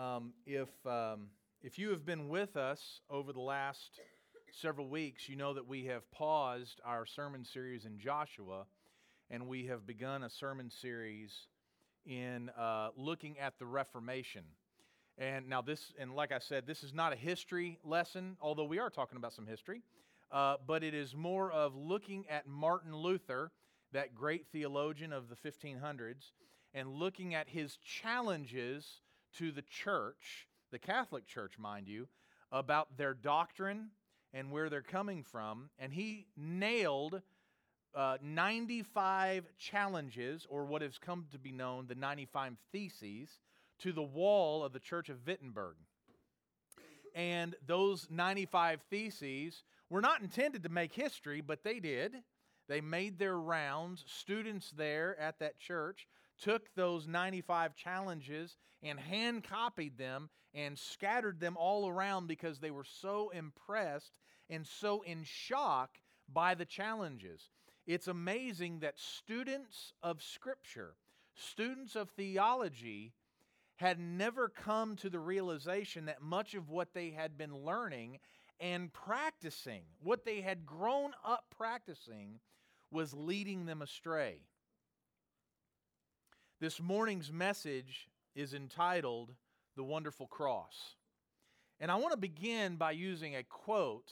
Um, if, um, if you have been with us over the last several weeks, you know that we have paused our sermon series in Joshua and we have begun a sermon series in uh, looking at the Reformation. And now, this, and like I said, this is not a history lesson, although we are talking about some history, uh, but it is more of looking at Martin Luther, that great theologian of the 1500s, and looking at his challenges to the church, the Catholic Church, mind you, about their doctrine and where they're coming from. And he nailed uh, 95 challenges, or what has come to be known the 95 Theses, to the wall of the Church of Wittenberg. And those 95 Theses were not intended to make history, but they did. They made their rounds. Students there at that church took those 95 challenges and hand copied them and scattered them all around because they were so impressed and so in shock by the challenges. It's amazing that students of Scripture, students of theology, had never come to the realization that much of what they had been learning and practicing, what they had grown up practicing, was leading them astray. This morning's message is entitled The Wonderful Cross. And I want to begin by using a quote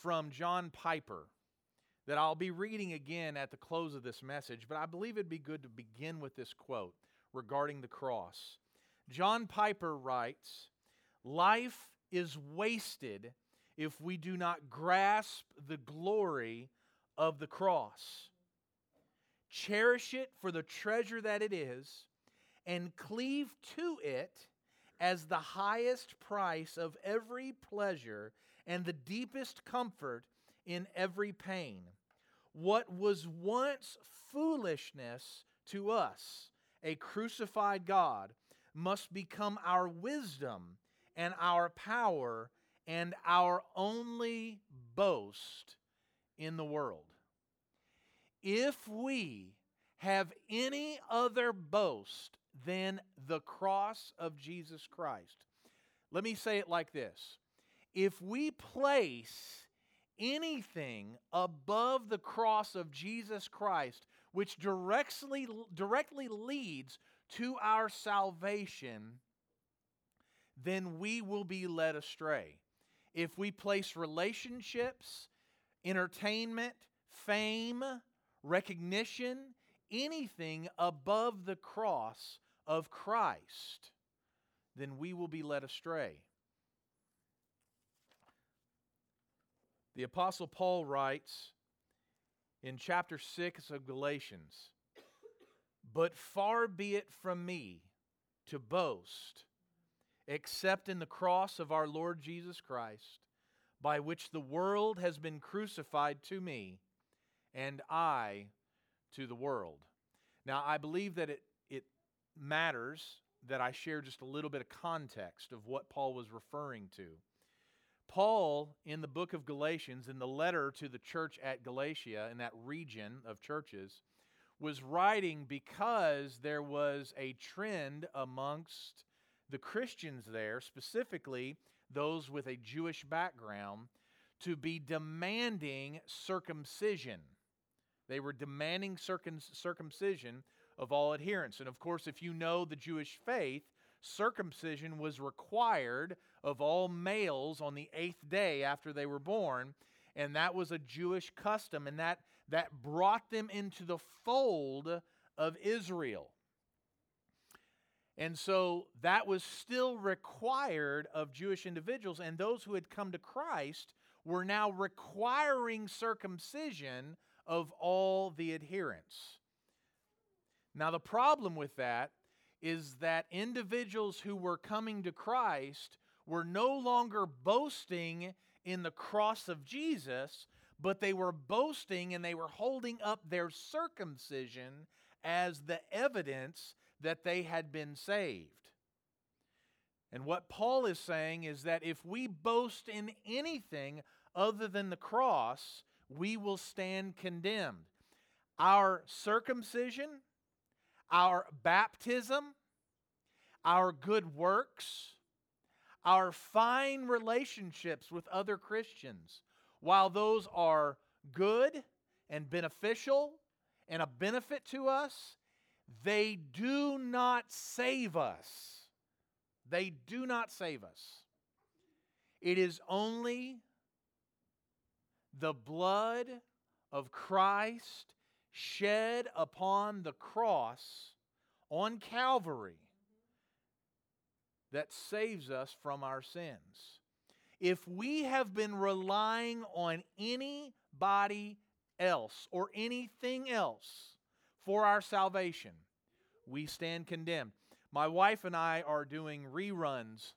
from John Piper that I'll be reading again at the close of this message, but I believe it'd be good to begin with this quote regarding the cross. John Piper writes Life is wasted if we do not grasp the glory of the cross. Cherish it for the treasure that it is, and cleave to it as the highest price of every pleasure and the deepest comfort in every pain. What was once foolishness to us, a crucified God, must become our wisdom and our power and our only boast in the world. If we have any other boast than the cross of Jesus Christ, let me say it like this if we place anything above the cross of Jesus Christ, which directly, directly leads to our salvation, then we will be led astray. If we place relationships, entertainment, fame, recognition, anything above the cross of Christ, then we will be led astray. The Apostle Paul writes in chapter 6 of Galatians But far be it from me to boast except in the cross of our Lord Jesus Christ by which the world has been crucified to me, and I to the world. Now, I believe that it, it matters that I share just a little bit of context of what Paul was referring to. Paul, in the book of Galatians, in the letter to the church at Galatia, in that region of churches, was writing because there was a trend amongst the Christians there, specifically those with a Jewish background, to be demanding circumcision. They were demanding circumcision of all adherents. And of course, if you know the Jewish faith, circumcision was required of all males on the eighth day after they were born. And that was a Jewish custom, and that, that brought them into the fold of Israel. And so that was still required of Jewish individuals, and those who had come to Christ were now requiring circumcision of all the adherents. Now, the problem with that is that individuals who were coming to Christ were no longer boasting in the cross of Jesus, but they were boasting and they were holding up their circumcision as the evidence that they had been saved. And what Paul is saying is that if we boast in anything other than the cross, we will stand condemned. Our circumcision, our baptism, our good works, our fine relationships with other Christians, while those are good and beneficial and a benefit to us, they do not save us. They do not save us. It is only the blood of Christ shed upon the cross on Calvary that saves us from our sins. If we have been relying on anybody else or anything else for our salvation, we stand condemned. My wife and I are doing reruns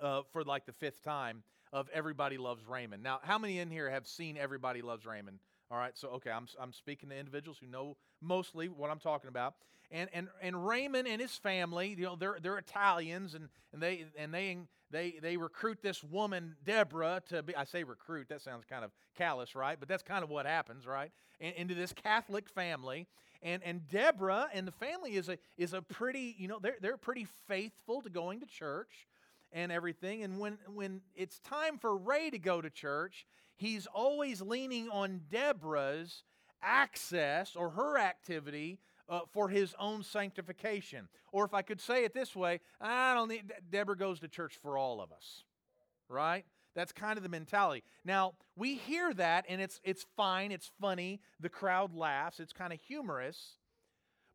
uh, for like the fifth time of Everybody Loves Raymond. Now, how many in here have seen Everybody Loves Raymond? All right, so okay, I'm, I'm speaking to individuals who know mostly what I'm talking about. And, and, and Raymond and his family, you know, they're, they're Italians, and, and, they, and they, they, they recruit this woman, Deborah, to be, I say recruit, that sounds kind of callous, right? But that's kind of what happens, right? And, into this Catholic family. And, and Deborah and the family is a, is a pretty, you know, they're, they're pretty faithful to going to church and everything. And when, when it's time for Ray to go to church, he's always leaning on Deborah's access or her activity uh, for his own sanctification. Or if I could say it this way, I don't need, Deborah goes to church for all of us, right? That's kind of the mentality. Now, we hear that and it's, it's fine, it's funny, the crowd laughs, it's kind of humorous.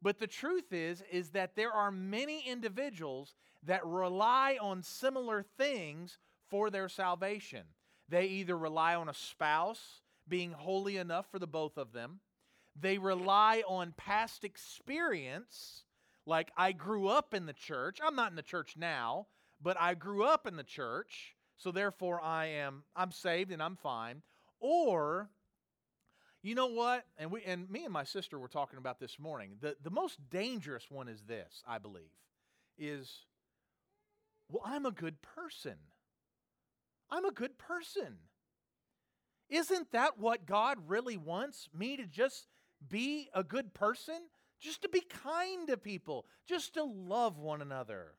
But the truth is, is that there are many individuals that rely on similar things for their salvation. They either rely on a spouse being holy enough for the both of them, they rely on past experience, like I grew up in the church. I'm not in the church now, but I grew up in the church, so therefore I am I'm saved and I'm fine. Or you know what? And we and me and my sister were talking about this morning. The the most dangerous one is this, I believe, is well, I'm a good person. I'm a good person. Isn't that what God really wants? Me to just be a good person? Just to be kind to people, just to love one another.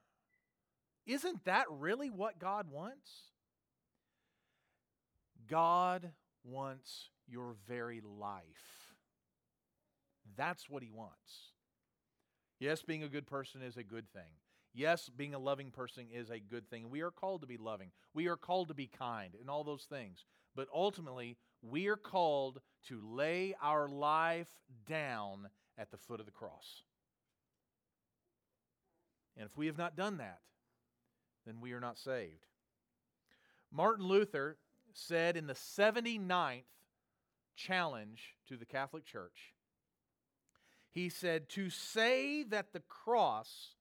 Isn't that really what God wants? God wants your very life. That's what He wants. Yes, being a good person is a good thing. Yes, being a loving person is a good thing. We are called to be loving. We are called to be kind and all those things. But ultimately, we are called to lay our life down at the foot of the cross. And if we have not done that, then we are not saved. Martin Luther said in the 79th challenge to the Catholic Church, he said, To say that the cross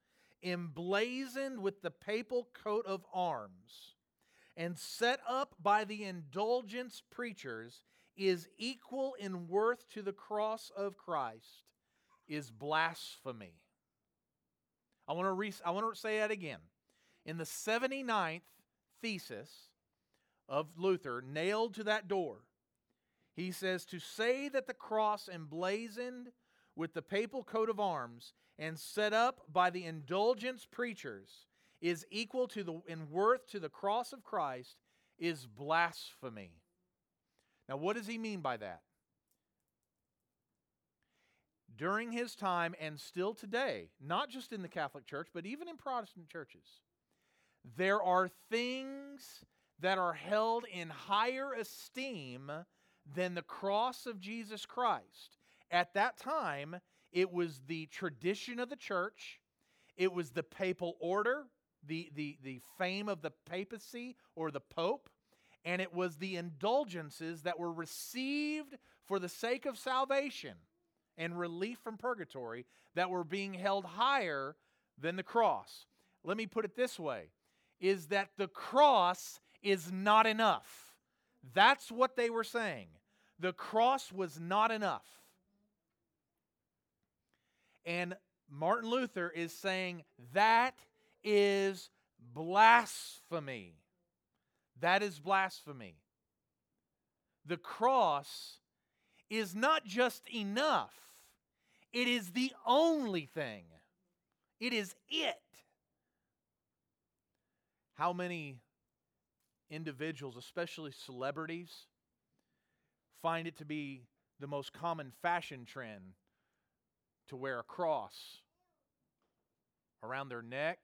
emblazoned with the papal coat of arms and set up by the indulgence preachers is equal in worth to the cross of Christ is blasphemy. I want to re- I want to say that again. In the 79th thesis of Luther nailed to that door, he says to say that the cross emblazoned with the papal coat of arms and set up by the indulgence preachers is equal to the in worth to the cross of Christ is blasphemy. Now, what does he mean by that? During his time and still today, not just in the Catholic Church, but even in Protestant churches, there are things that are held in higher esteem than the cross of Jesus Christ. At that time, it was the tradition of the church, it was the papal order, the, the, the fame of the papacy or the pope, and it was the indulgences that were received for the sake of salvation and relief from purgatory that were being held higher than the cross. Let me put it this way is that the cross is not enough. That's what they were saying. The cross was not enough. And Martin Luther is saying that is blasphemy. That is blasphemy. The cross is not just enough, it is the only thing. It is it. how many individuals, especially celebrities, find it to be the most common fashion trend to wear a cross around their neck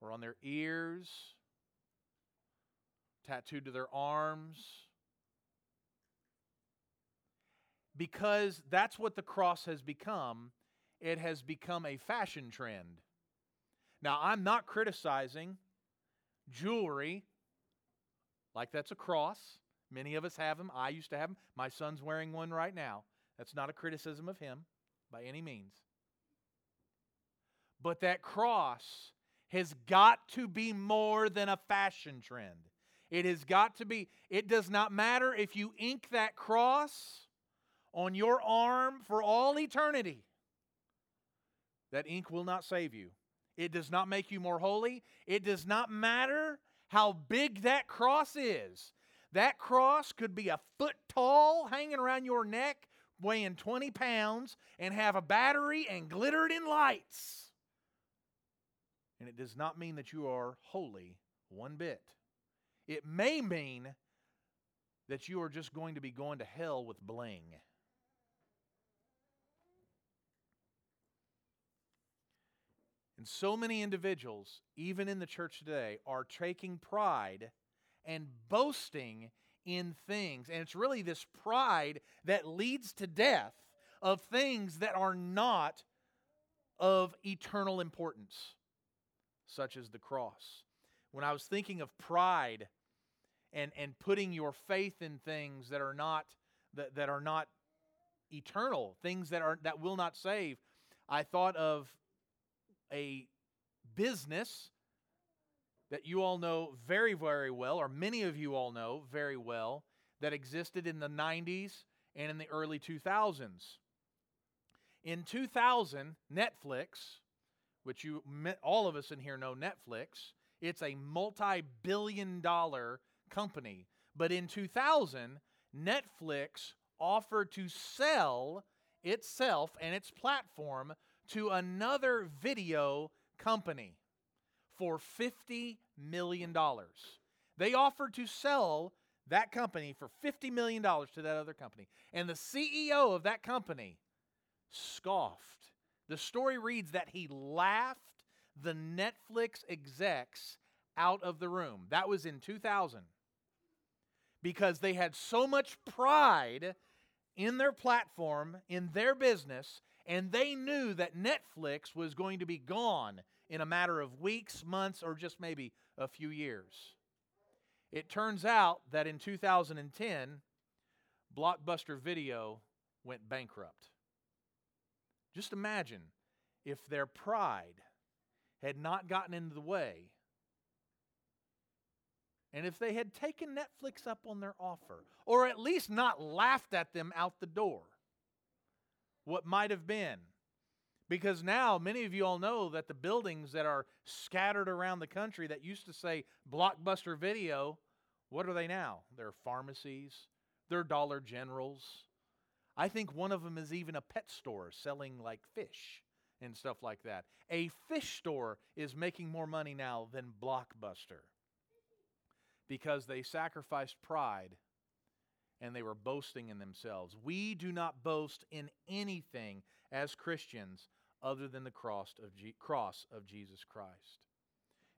or on their ears, tattooed to their arms. Because that's what the cross has become. It has become a fashion trend. Now, I'm not criticizing jewelry like that's a cross. Many of us have them. I used to have them. My son's wearing one right now. That's not a criticism of him by any means. But that cross has got to be more than a fashion trend. It has got to be, it does not matter if you ink that cross on your arm for all eternity. That ink will not save you. It does not make you more holy. It does not matter how big that cross is. That cross could be a foot tall, hanging around your neck, weighing 20 pounds, and have a battery and glittered in lights. And it does not mean that you are holy one bit. It may mean that you are just going to be going to hell with bling. And so many individuals, even in the church today, are taking pride and boasting in things. And it's really this pride that leads to death of things that are not of eternal importance, such as the cross. When I was thinking of pride and, and putting your faith in things that are not that, that are not eternal, things that are that will not save, I thought of a business that you all know very, very well, or many of you all know very well, that existed in the 90s and in the early 2000s. In 2000, Netflix, which you all of us in here know Netflix, it's a multi-billion dollar company. But in 2000, Netflix offered to sell itself and its platform to another video company for $50 million. They offered to sell that company for $50 million to that other company. And the CEO of that company scoffed. The story reads that he laughed the Netflix execs out of the room. That was in 2000. Because they had so much pride in their platform, in their business, and they knew that Netflix was going to be gone in a matter of weeks, months, or just maybe a few years. It turns out that in 2010, Blockbuster Video went bankrupt. Just imagine if their pride had not gotten in the way and if they had taken Netflix up on their offer, or at least not laughed at them out the door, what might have been because now, many of you all know that the buildings that are scattered around the country that used to say Blockbuster Video, what are they now? They're pharmacies, they're Dollar Generals. I think one of them is even a pet store selling like fish and stuff like that. A fish store is making more money now than Blockbuster because they sacrificed pride and they were boasting in themselves. We do not boast in anything as Christians other than the cross of, G- cross of Jesus Christ.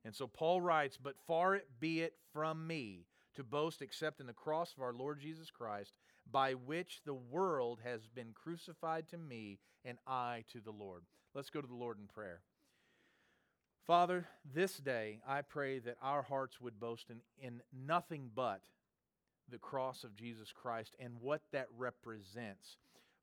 And so Paul writes, But far it be it from me to boast except in the cross of our Lord Jesus Christ, by which the world has been crucified to me and I to the Lord. Let's go to the Lord in prayer. Father, this day I pray that our hearts would boast in, in nothing but the cross of Jesus Christ and what that represents.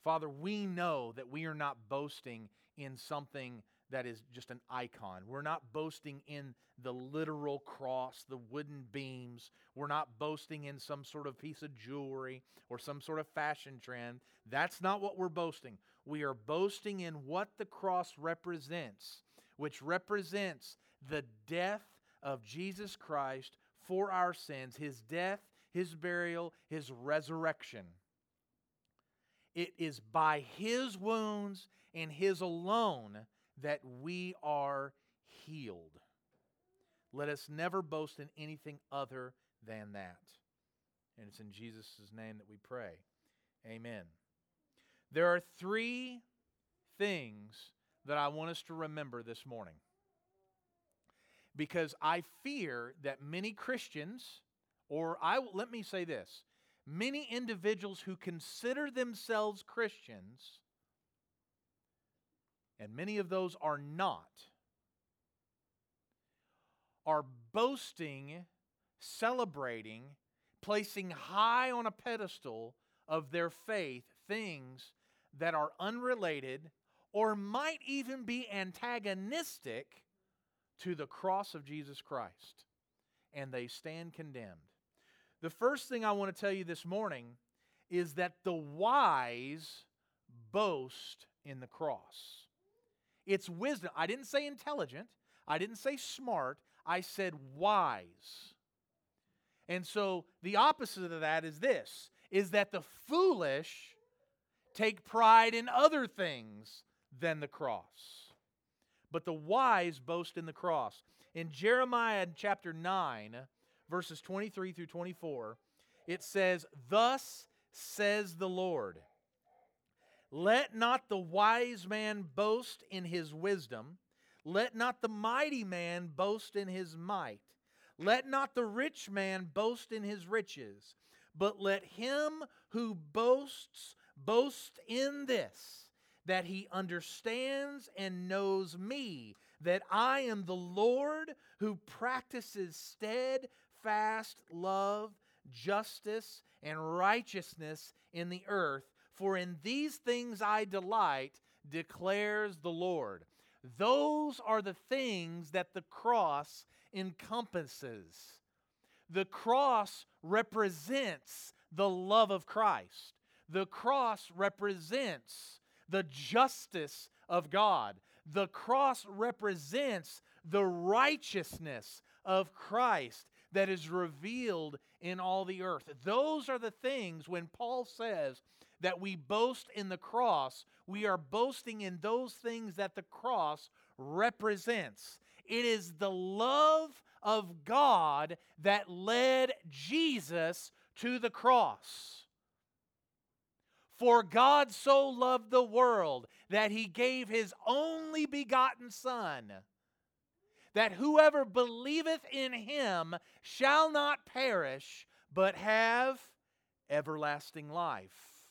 Father, we know that we are not boasting in something that is just an icon. We're not boasting in the literal cross, the wooden beams. We're not boasting in some sort of piece of jewelry or some sort of fashion trend. That's not what we're boasting. We are boasting in what the cross represents, which represents the death of Jesus Christ for our sins, his death, his burial, his resurrection. It is by his wounds and his alone that we are healed. Let us never boast in anything other than that. And it's in Jesus' name that we pray. Amen. There are three things that I want us to remember this morning. Because I fear that many Christians, or I let me say this, many individuals who consider themselves Christians, and many of those are not, are boasting, celebrating, placing high on a pedestal of their faith things that are unrelated or might even be antagonistic to the cross of Jesus Christ. And they stand condemned. The first thing I want to tell you this morning is that the wise boast in the cross. It's wisdom. I didn't say intelligent, I didn't say smart, I said wise. And so the opposite of that is this is that the foolish take pride in other things than the cross. But the wise boast in the cross. In Jeremiah chapter 9, verses 23 through 24, it says, Thus says the Lord, let not the wise man boast in his wisdom, let not the mighty man boast in his might, let not the rich man boast in his riches, but let him who boasts boast in this that he understands and knows me, that I am the Lord who practices steadfast love, justice, and righteousness in the earth. For in these things I delight, declares the Lord. Those are the things that the cross encompasses. The cross represents the love of Christ. The cross represents the justice of God. The cross represents the righteousness of Christ that is revealed in all the earth. Those are the things when Paul says that we boast in the cross, we are boasting in those things that the cross represents. It is the love of God that led Jesus to the cross. For God so loved the world that he gave his only begotten Son, that whoever believeth in him shall not perish, but have everlasting life.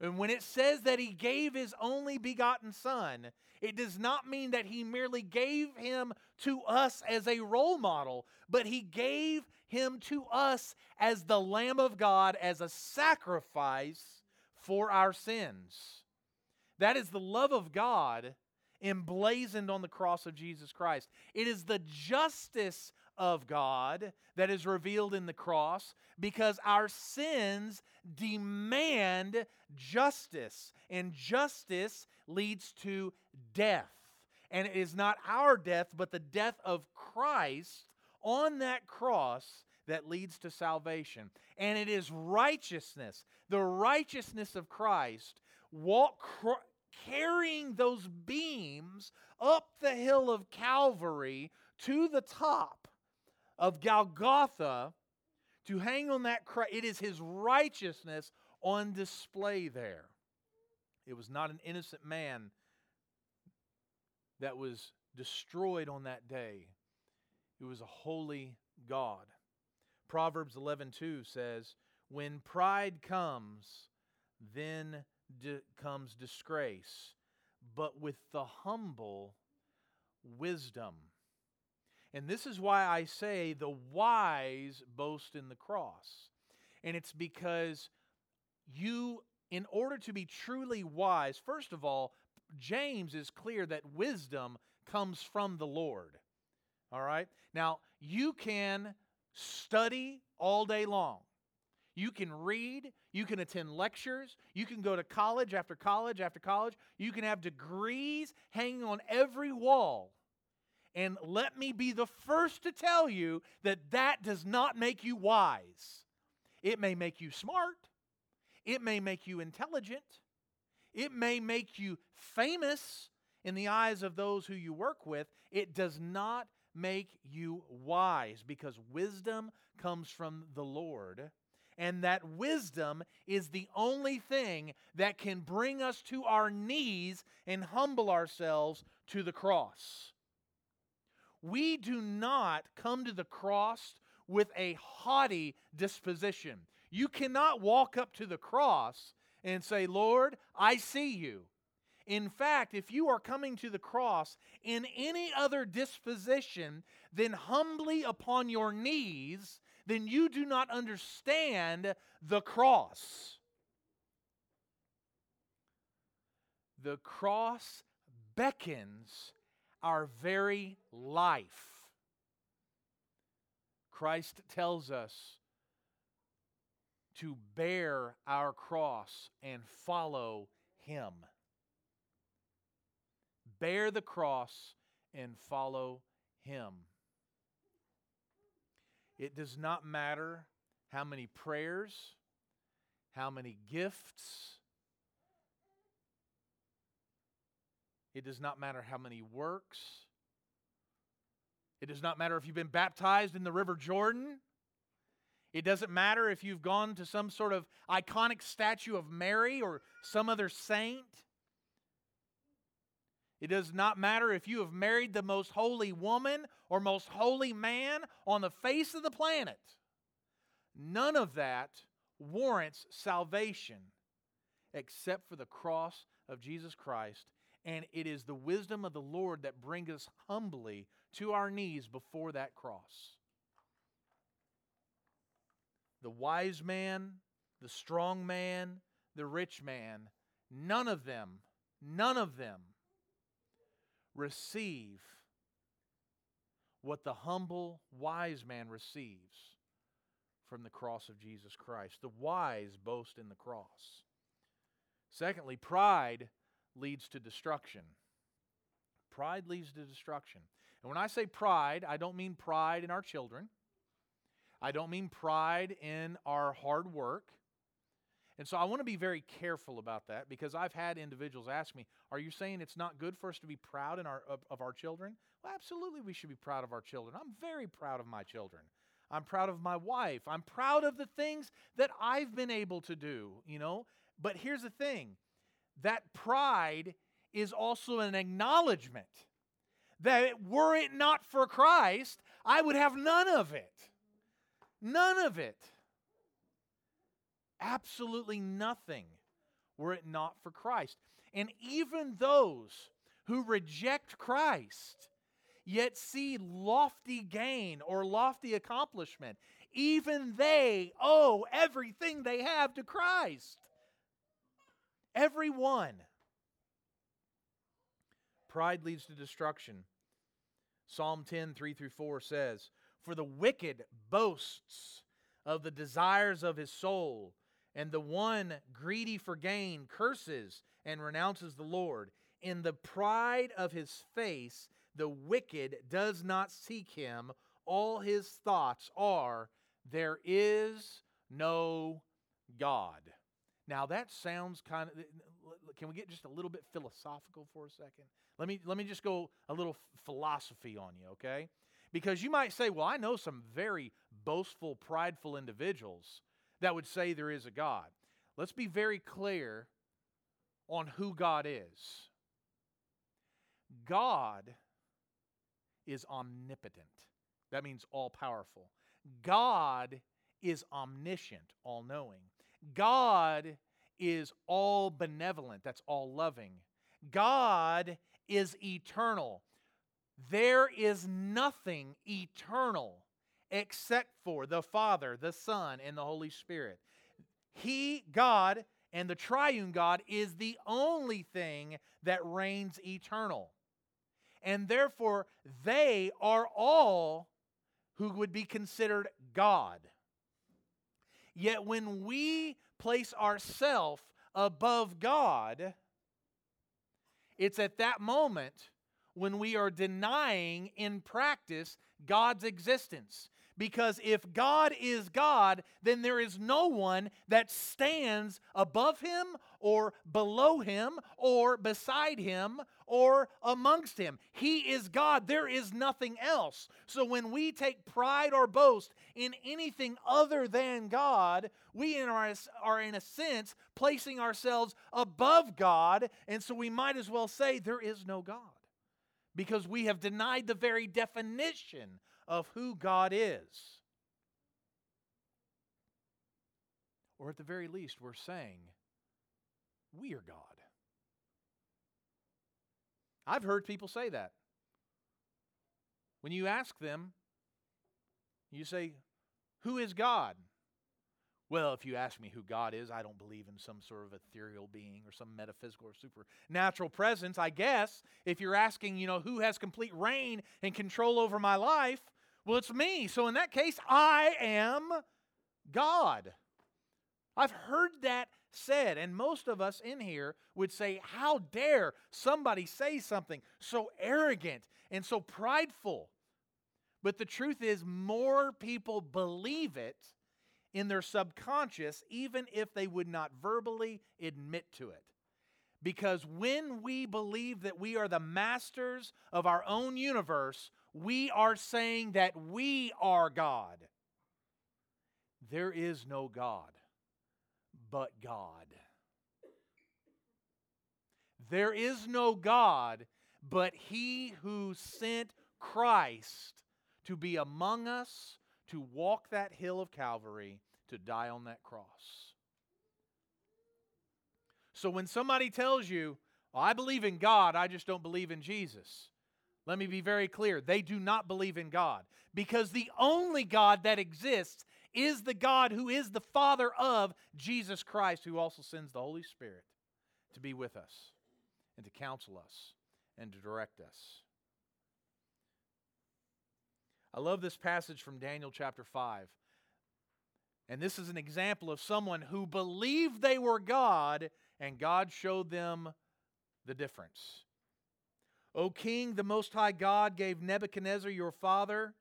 And when it says that he gave his only begotten Son, it does not mean that he merely gave him to us as a role model, but he gave him to us as the Lamb of God, as a sacrifice for our sins. That is the love of God emblazoned on the cross of Jesus Christ. It is the justice of God that is revealed in the cross because our sins demand justice, and justice leads to death. And it is not our death, but the death of Christ on that cross that leads to salvation. And it is righteousness, the righteousness of Christ, walk carrying those beams up the hill of Calvary to the top of Golgotha to hang on that cross. It is his righteousness on display there. It was not an innocent man that was destroyed on that day. It was a holy God. Proverbs 11:2 says, "When pride comes, then comes disgrace, but with the humble wisdom." And this is why I say the wise boast in the cross. And it's because you in order to be truly wise, first of all, James is clear that wisdom comes from the Lord. All right? Now, you can study all day long. You can read, you can attend lectures, you can go to college after college after college, you can have degrees hanging on every wall. And let me be the first to tell you that that does not make you wise. It may make you smart, it may make you intelligent, it may make you famous in the eyes of those who you work with. It does not make you wise, because wisdom comes from the Lord. And that wisdom is the only thing that can bring us to our knees and humble ourselves to the cross. We do not come to the cross with a haughty disposition. You cannot walk up to the cross and say, Lord, I see you. In fact, if you are coming to the cross in any other disposition than humbly upon your knees, then you do not understand the cross. The cross beckons our very life. Christ tells us to bear our cross and follow Him. Bear the cross and follow Him. It does not matter how many prayers, how many gifts, it does not matter how many works. It does not matter if you've been baptized in the River Jordan. It doesn't matter if you've gone to some sort of iconic statue of Mary or some other saint. It does not matter if you have married the most holy woman or most holy man on the face of the planet. None of that warrants salvation except for the cross of Jesus Christ. And it is the wisdom of the Lord that brings us humbly to our knees before that cross. The wise man, the strong man, the rich man, none of them, none of them receive what the humble, wise man receives from the cross of Jesus Christ. The wise boast in the cross. Secondly, pride leads to destruction. Pride leads to destruction. And when I say pride, I don't mean pride in our children. I don't mean pride in our hard work. And so I want to be very careful about that because I've had individuals ask me, Are you saying it's not good for us to be proud in our, of, of our children? Well, absolutely, we should be proud of our children. I'm very proud of my children. I'm proud of my wife. I'm proud of the things that I've been able to do, you know. But here's the thing that pride is also an acknowledgement that were it not for Christ, I would have none of it. None of it. Absolutely nothing were it not for Christ. And even those who reject Christ yet see lofty gain or lofty accomplishment, even they owe everything they have to Christ. Everyone. Pride leads to destruction. Psalm 10, 3 through 4 says, For the wicked boasts of the desires of his soul and the one greedy for gain curses and renounces the Lord. In the pride of his face, the wicked does not seek him. All his thoughts are, There is no God. Now that sounds kind of. Can we get just a little bit philosophical for a second? Let me let me just go a little philosophy on you, okay? Because you might say, well, I know some very boastful, prideful individuals that would say there is a God. Let's be very clear on who God is. God is omnipotent. That means all powerful. God is omniscient, all knowing. God is all benevolent, that's all loving. God is eternal. There is nothing eternal except for the Father, the Son, and the Holy Spirit. He, God, and the triune God is the only thing that reigns eternal. And therefore, they are all who would be considered God. Yet when we place ourselves above God, it's at that moment when we are denying in practice God's existence. Because if God is God, then there is no one that stands above him or below him or beside him or amongst him. He is God. There is nothing else. So when we take pride or boast in anything other than God, we are, are in a sense placing ourselves above God. And so we might as well say there is no God because we have denied the very definition of who God is. Or at the very least, we're saying, we are God. I've heard people say that. When you ask them, you say, Who is God? Well, if you ask me who God is, I don't believe in some sort of ethereal being or some metaphysical or supernatural presence. I guess if you're asking, you know, who has complete reign and control over my life, well, it's me. So in that case, I am God. I've heard that said, and most of us in here would say, How dare somebody say something so arrogant and so prideful? But the truth is, more people believe it in their subconscious, even if they would not verbally admit to it. Because when we believe that we are the masters of our own universe, we are saying that we are God. There is no God but God. There is no God but He who sent Christ to be among us, to walk that hill of Calvary, to die on that cross. So when somebody tells you, well, I believe in God, I just don't believe in Jesus, let me be very clear. They do not believe in God because the only God that exists is the God who is the Father of Jesus Christ, who also sends the Holy Spirit to be with us and to counsel us and to direct us. I love this passage from Daniel chapter 5. And this is an example of someone who believed they were God, and God showed them the difference. O king, the Most High God gave Nebuchadnezzar your father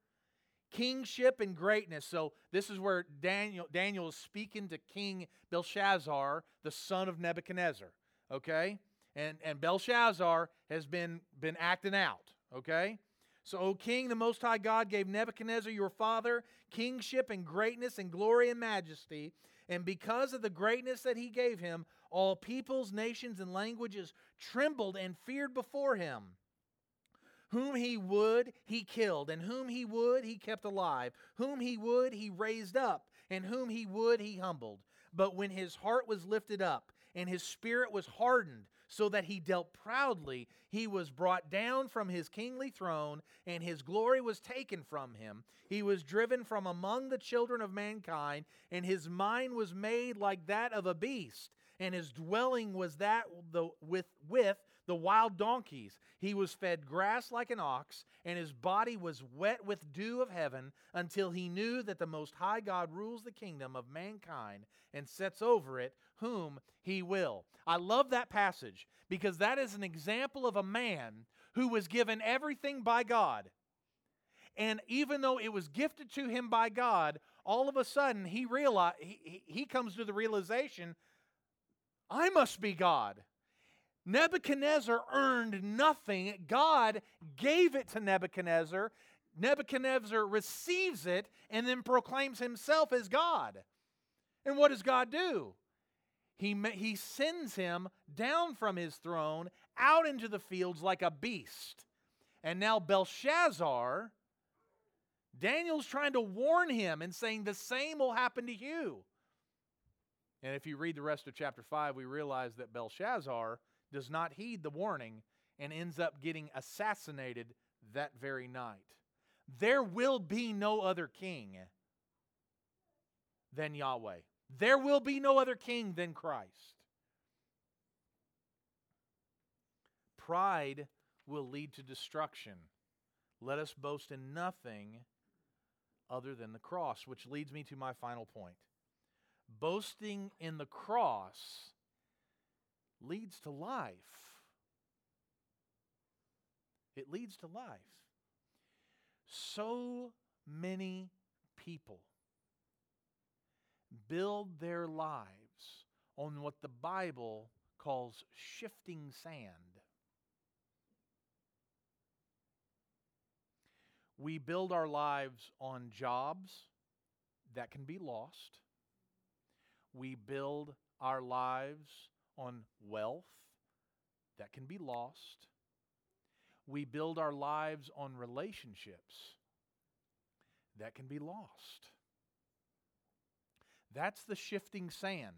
kingship and greatness. So this is where Daniel, Daniel is speaking to King Belshazzar, the son of Nebuchadnezzar. Okay? And, and Belshazzar has been, been acting out. Okay? So, O king, the Most High God gave Nebuchadnezzar your father kingship and greatness and glory and majesty. And because of the greatness that he gave him, all peoples, nations, and languages trembled and feared before him. Whom he would, he killed, and whom he would, he kept alive. Whom he would, he raised up, and whom he would, he humbled. But when his heart was lifted up, and his spirit was hardened, so that he dealt proudly, he was brought down from his kingly throne, and his glory was taken from him. He was driven from among the children of mankind, and his mind was made like that of a beast, and his dwelling was that the, with, with the wild donkeys. He was fed grass like an ox, and his body was wet with dew of heaven until he knew that the Most High God rules the kingdom of mankind and sets over it whom he will. I love that passage because that is an example of a man who was given everything by God. And even though it was gifted to him by God, all of a sudden he realize he, he comes to the realization, I must be God. Nebuchadnezzar earned nothing. God gave it to Nebuchadnezzar. Nebuchadnezzar receives it and then proclaims himself as God. And what does God do? He, he sends him down from his throne out into the fields like a beast. And now Belshazzar, Daniel's trying to warn him and saying the same will happen to you. And if you read the rest of chapter 5, we realize that Belshazzar does not heed the warning and ends up getting assassinated that very night. There will be no other king than Yahweh. There will be no other king than Christ. Pride will lead to destruction. Let us boast in nothing other than the cross, which leads me to my final point. Boasting in the cross leads to life. it leads to life. So many people build their lives on what the Bible calls shifting sand. We build our lives on jobs that can be lost. We build our lives on wealth that can be lost. We build our lives on relationships that can be lost. That's the shifting sand.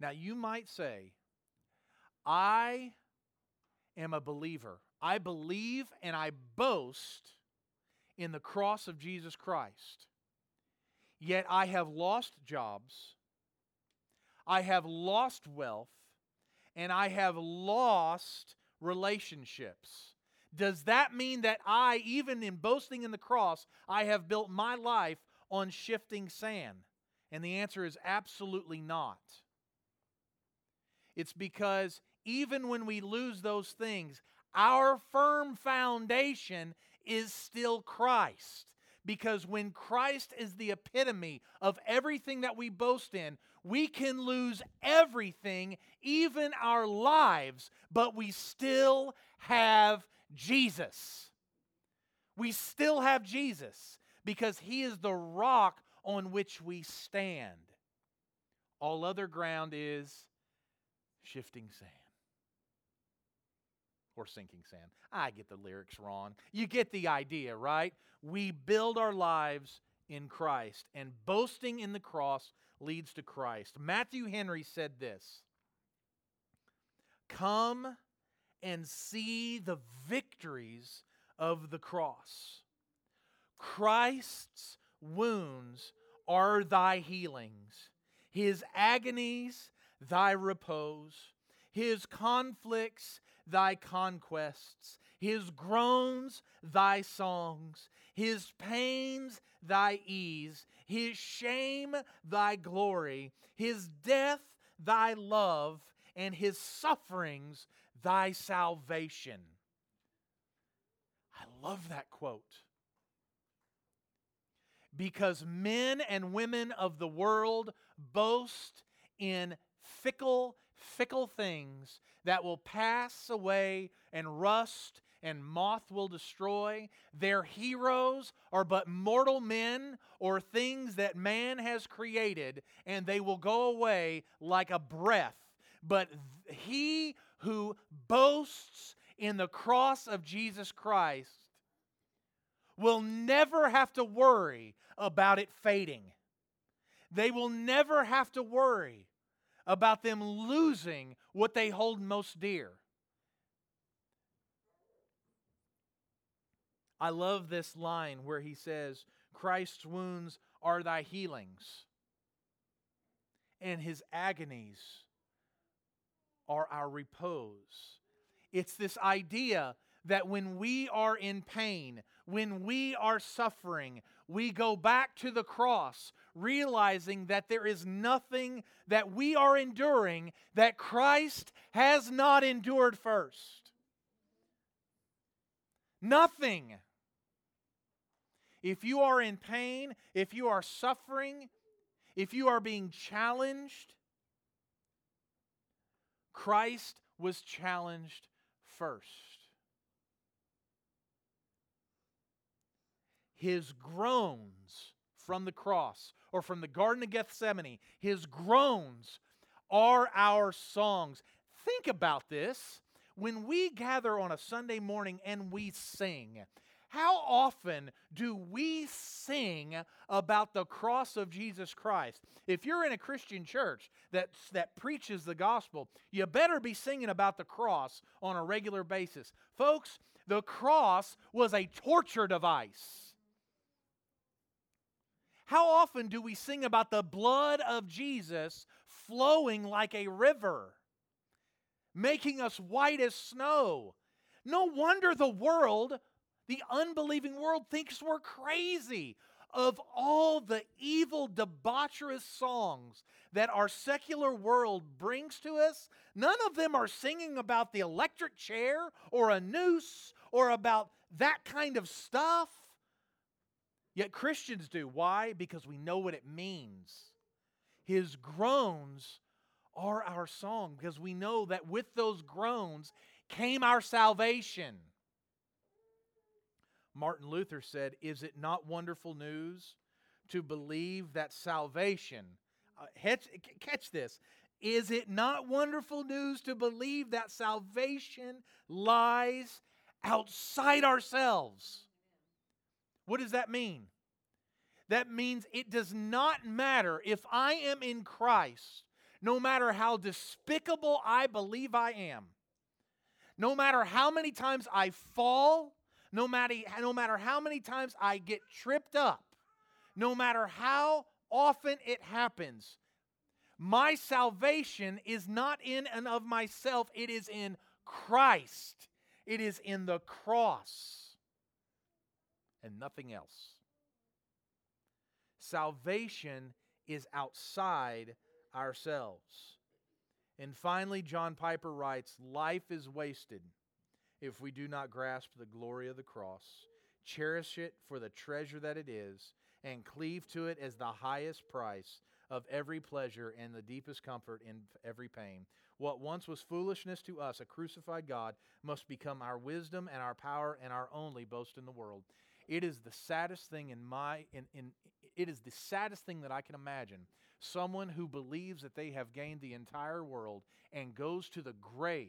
Now, you might say, I am a believer. I believe and I boast in the cross of Jesus Christ. Yet I have lost jobs, I have lost wealth, and I have lost relationships. Does that mean that I, even in boasting in the cross, I have built my life on shifting sand? And the answer is absolutely not. It's because even when we lose those things, our firm foundation is still Christ. Because when Christ is the epitome of everything that we boast in, we can lose everything, even our lives, but we still have Jesus. We still have Jesus because he is the rock on which we stand. All other ground is shifting sand or sinking sand. I get the lyrics wrong. You get the idea, right? We build our lives in Christ, and boasting in the cross leads to Christ. Matthew Henry said this Come and see the victories of the cross. Christ's wounds are thy healings, his agonies thy repose, his conflicts thy conquests, his groans thy songs, his pains thy ease, his shame thy glory, his death thy love, and his sufferings thy salvation. I love that quote. Because men and women of the world boast in fickle, fickle things that will pass away and rust and moth will destroy. Their heroes are but mortal men or things that man has created, and they will go away like a breath. But he who boasts in the cross of Jesus Christ will never have to worry about it fading. They will never have to worry about them losing what they hold most dear. I love this line where he says, Christ's wounds are thy healings, and his agonies are our repose. It's this idea that when we are in pain, when we are suffering, we go back to the cross, realizing that there is nothing that we are enduring that Christ has not endured first. Nothing. If you are in pain, if you are suffering, if you are being challenged, Christ was challenged first. His groans from the cross or from the Garden of Gethsemane, his groans are our songs. Think about this. When we gather on a Sunday morning and we sing, how often do we sing about the cross of Jesus Christ? If you're in a Christian church that, that preaches the gospel, you better be singing about the cross on a regular basis. Folks, the cross was a torture device. How often do we sing about the blood of Jesus flowing like a river, making us white as snow? No wonder the world the unbelieving world thinks we're crazy. of all the evil, debaucherous songs that our secular world brings to us, none of them are singing about the electric chair or a noose or about that kind of stuff. Yet Christians do. Why? Because we know what it means. His groans are our song because we know that with those groans came our salvation. Martin Luther said, Is it not wonderful news to believe that salvation, uh, catch, catch this, is it not wonderful news to believe that salvation lies outside ourselves? What does that mean? That means it does not matter if I am in Christ, no matter how despicable I believe I am, no matter how many times I fall, no matter, no matter how many times I get tripped up, no matter how often it happens, my salvation is not in and of myself, it is in Christ. It is in the cross and nothing else. Salvation is outside ourselves. And finally, John Piper writes Life is wasted if we do not grasp the glory of the cross, cherish it for the treasure that it is, and cleave to it as the highest price of every pleasure and the deepest comfort in every pain. What once was foolishness to us, a crucified God, must become our wisdom and our power and our only boast in the world. It is the saddest thing in my in, in it is the saddest thing that I can imagine. Someone who believes that they have gained the entire world and goes to the grave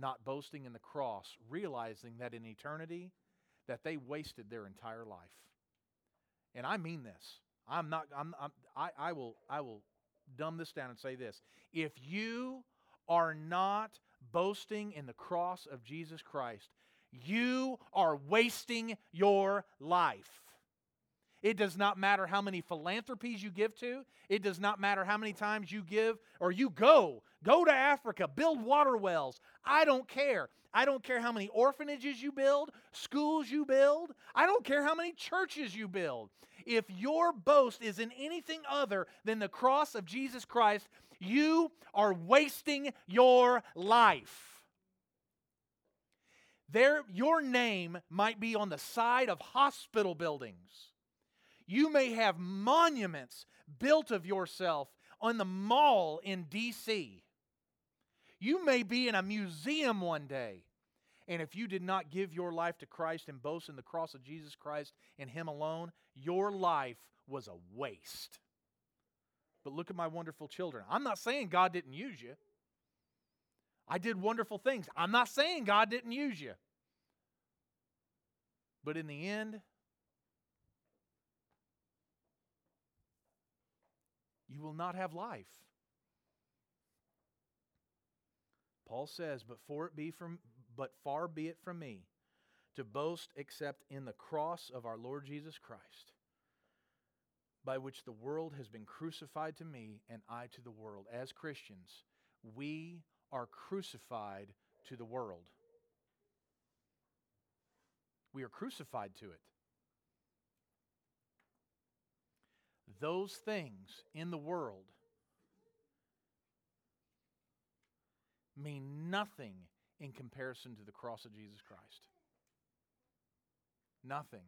not boasting in the cross, realizing that in eternity that they wasted their entire life. And I mean this. I'm not I'm, I'm I, I will I will dumb this down and say this. If you are not boasting in the cross of Jesus Christ, you are wasting your life. It does not matter how many philanthropies you give to. It does not matter how many times you give or you go. Go to Africa, build water wells. I don't care. I don't care how many orphanages you build, schools you build. I don't care how many churches you build. If your boast is in anything other than the cross of Jesus Christ, you are wasting your life. There, your name might be on the side of hospital buildings you may have monuments built of yourself on the mall in D.C. You may be in a museum one day. And if you did not give your life to Christ and boast in the cross of Jesus Christ and Him alone, your life was a waste. But look at my wonderful children. I'm not saying God didn't use you. I did wonderful things. I'm not saying God didn't use you. But in the end, you will not have life. Paul says, but for it be from but far be it from me to boast except in the cross of our Lord Jesus Christ, by which the world has been crucified to me and I to the world. As Christians, we are crucified to the world. We are crucified to it. those things in the world mean nothing in comparison to the cross of Jesus Christ. Nothing.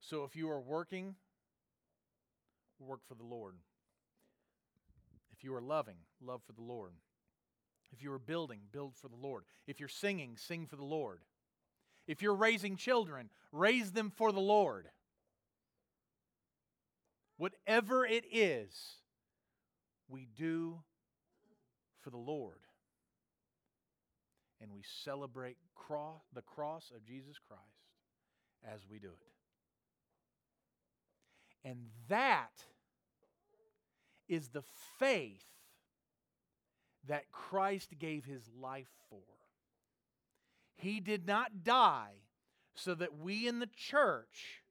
So if you are working, work for the Lord. If you are loving, love for the Lord. If you are building, build for the Lord. If you're singing, sing for the Lord. If you're raising children, raise them for the Lord. Whatever it is, we do for the Lord. And we celebrate cross, the cross of Jesus Christ as we do it. And that is the faith that Christ gave his life for. He did not die so that we in the church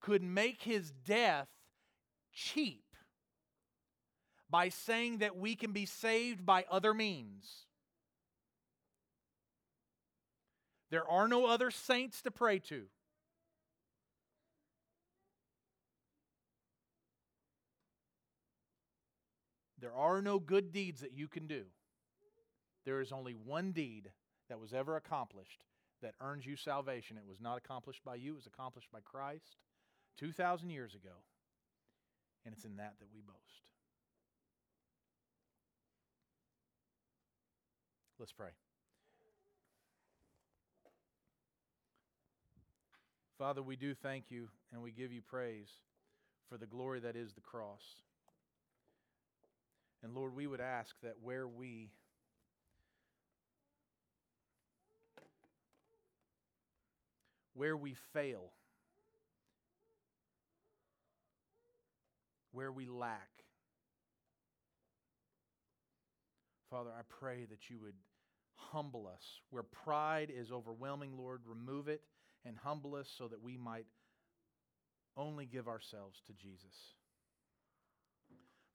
could make his death cheap by saying that we can be saved by other means. There are no other saints to pray to. There are no good deeds that you can do. There is only one deed that was ever accomplished that earns you salvation. It was not accomplished by you, it was accomplished by Christ 2,000 years ago. And it's in that that we boast. Let's pray. Father, we do thank you and we give you praise for the glory that is the cross. And Lord, we would ask that where we where we fail, where we lack, Father, I pray that you would humble us. Where pride is overwhelming, Lord, remove it and humble us so that we might only give ourselves to Jesus.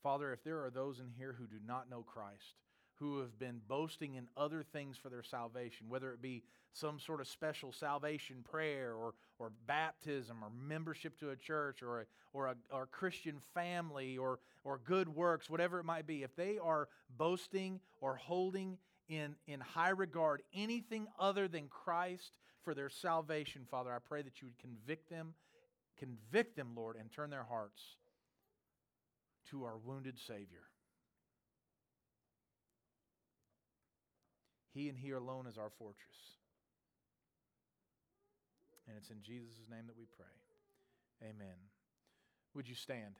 Father, if there are those in here who do not know Christ, who have been boasting in other things for their salvation, whether it be some sort of special salvation prayer or, or baptism or membership to a church or a, or a or Christian family or, or good works, whatever it might be, if they are boasting or holding in, in high regard anything other than Christ for their salvation, Father, I pray that you would convict them, convict them, Lord, and turn their hearts to our wounded Savior. He and He alone is our fortress. And it's in Jesus' name that we pray. Amen. Would you stand?